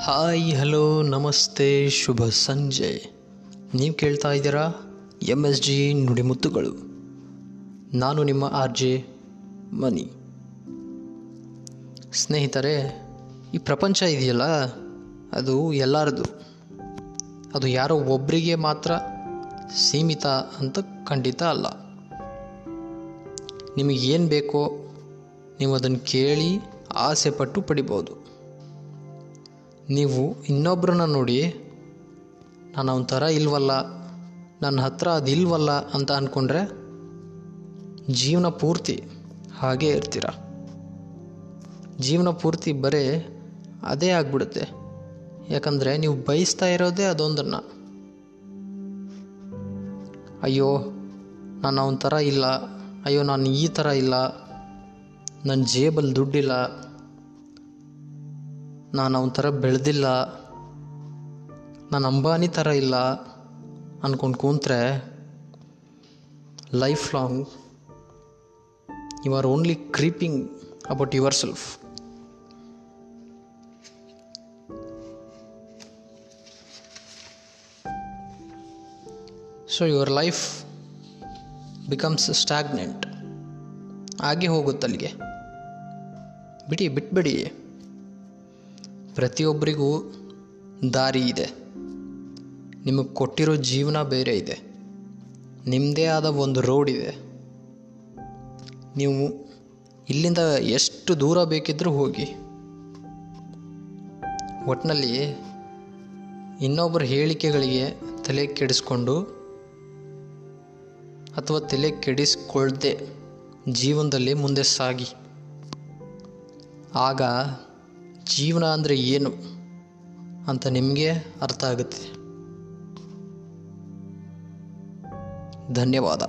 Hi, hello, ನಮಸ್ತೆ, ಶುಭ ಸಂಜೆ. ನೀವು ಕೇಳ್ತಾ ಇದ್ದೀರಾ? ಎಂ ಎಸ್ ಜಿ ನುಡಿಮುತ್ತುಗಳು. ನಾನು ನಿಮ್ಮ ಆರ್ ಜೆ ಮನಿ. ಸ್ನೇಹಿತರೆ, ಈ ಪ್ರಪಂಚ ಇದೆಯಲ್ಲ, ಅದು ಎಲ್ಲರದು. ಅದು ಯಾರೋ ಒಬ್ಬರಿಗೆ ಮಾತ್ರ ಸೀಮಿತ ಅಂತ ಖಂಡಿತ ಅಲ್ಲ. ನಿಮಗೆ ಏನು ಬೇಕೋ, ನೀವು ಅದನ್ನು ಕೇಳಿ ಆಸೆ ಪಟ್ಟು ಪಡಿಬೋದು. ನೀವು ಇನ್ನೊಬ್ಬರನ್ನ ನೋಡಿ, ನಾನು ಅವನ ಥರ ಇಲ್ವಲ್ಲ ನನ್ನ ಹತ್ರ ಅದು ಇಲ್ವಲ್ಲ ಅಂತ ಅಂದ್ಕೊಂಡ್ರೆ ಜೀವನ ಪೂರ್ತಿ ಹಾಗೇ ಇರ್ತೀರ? ಜೀವನ ಪೂರ್ತಿ ಬರೀ ಅದೇ ಆಗ್ಬಿಡುತ್ತೆ. ಯಾಕಂದರೆ ನೀವು ಬಯಸ್ತಾ ಇರೋದೇ ಅದೊಂದನ್ನು. ಅಯ್ಯೋ, ನಾನು ಅವನ ಥರ ಇಲ್ಲ, ಅಯ್ಯೋ, ನಾನು ಈ ಥರ ಇಲ್ಲ ನನ್ನ ಜೇಬಲ್ಲಿ ದುಡ್ಡಿಲ್ಲ ನಾನು ಅವನ ಥರ ಬೆಳೆದಿಲ್ಲ. ನಾನು ಅಂಬಾನಿ ಥರ ಇಲ್ಲ ಅಂದ್ಕೊಂಡು ಕೂತ್ರೆ life long you are only creeping about yourself so your life becomes stagnant ಆಗಿ ಹೋಗುತ್ತೆ ಅಲ್ಲಿಗೆ ಬಿಡಿ, ಬಿಟ್ಬಿಡಿ. ಪ್ರತಿಯೊಬ್ಬರಿಗೂ ದಾರಿ ಇದೆ. ನಿಮಗೆ ಕೊಟ್ಟಿರೋ ಜೀವನ ಬೇರೆ ಇದೆ. ನಿಮ್ಮದೇ ಆದ ಒಂದು ರೋಡ್ ಇದೆ. ನೀವು ಇಲ್ಲಿಂದ ಎಷ್ಟು ದೂರ ಬೇಕಿದ್ದರೂ ಹೋಗಿ. ಒಟ್ಟಿನಲ್ಲಿ ಇನ್ನೊಬ್ಬರ ಹೇಳಿಕೆಗಳಿಗೆ ತಲೆ ಕೆಡಿಸ್ಕೊಂಡು ಅಥವಾ ತಲೆ ಕೆಡಿಸ್ಕೊಳ್ದೆ ಜೀವನದಲ್ಲಿ ಮುಂದೆ ಸಾಗಿ. ಆಗ ಜೀವನ ಅಂದರೆ ಏನು ಅಂತ ನಿಮಗೆ ಅರ್ಥ ಆಗುತ್ತೆ? ಧನ್ಯವಾದ.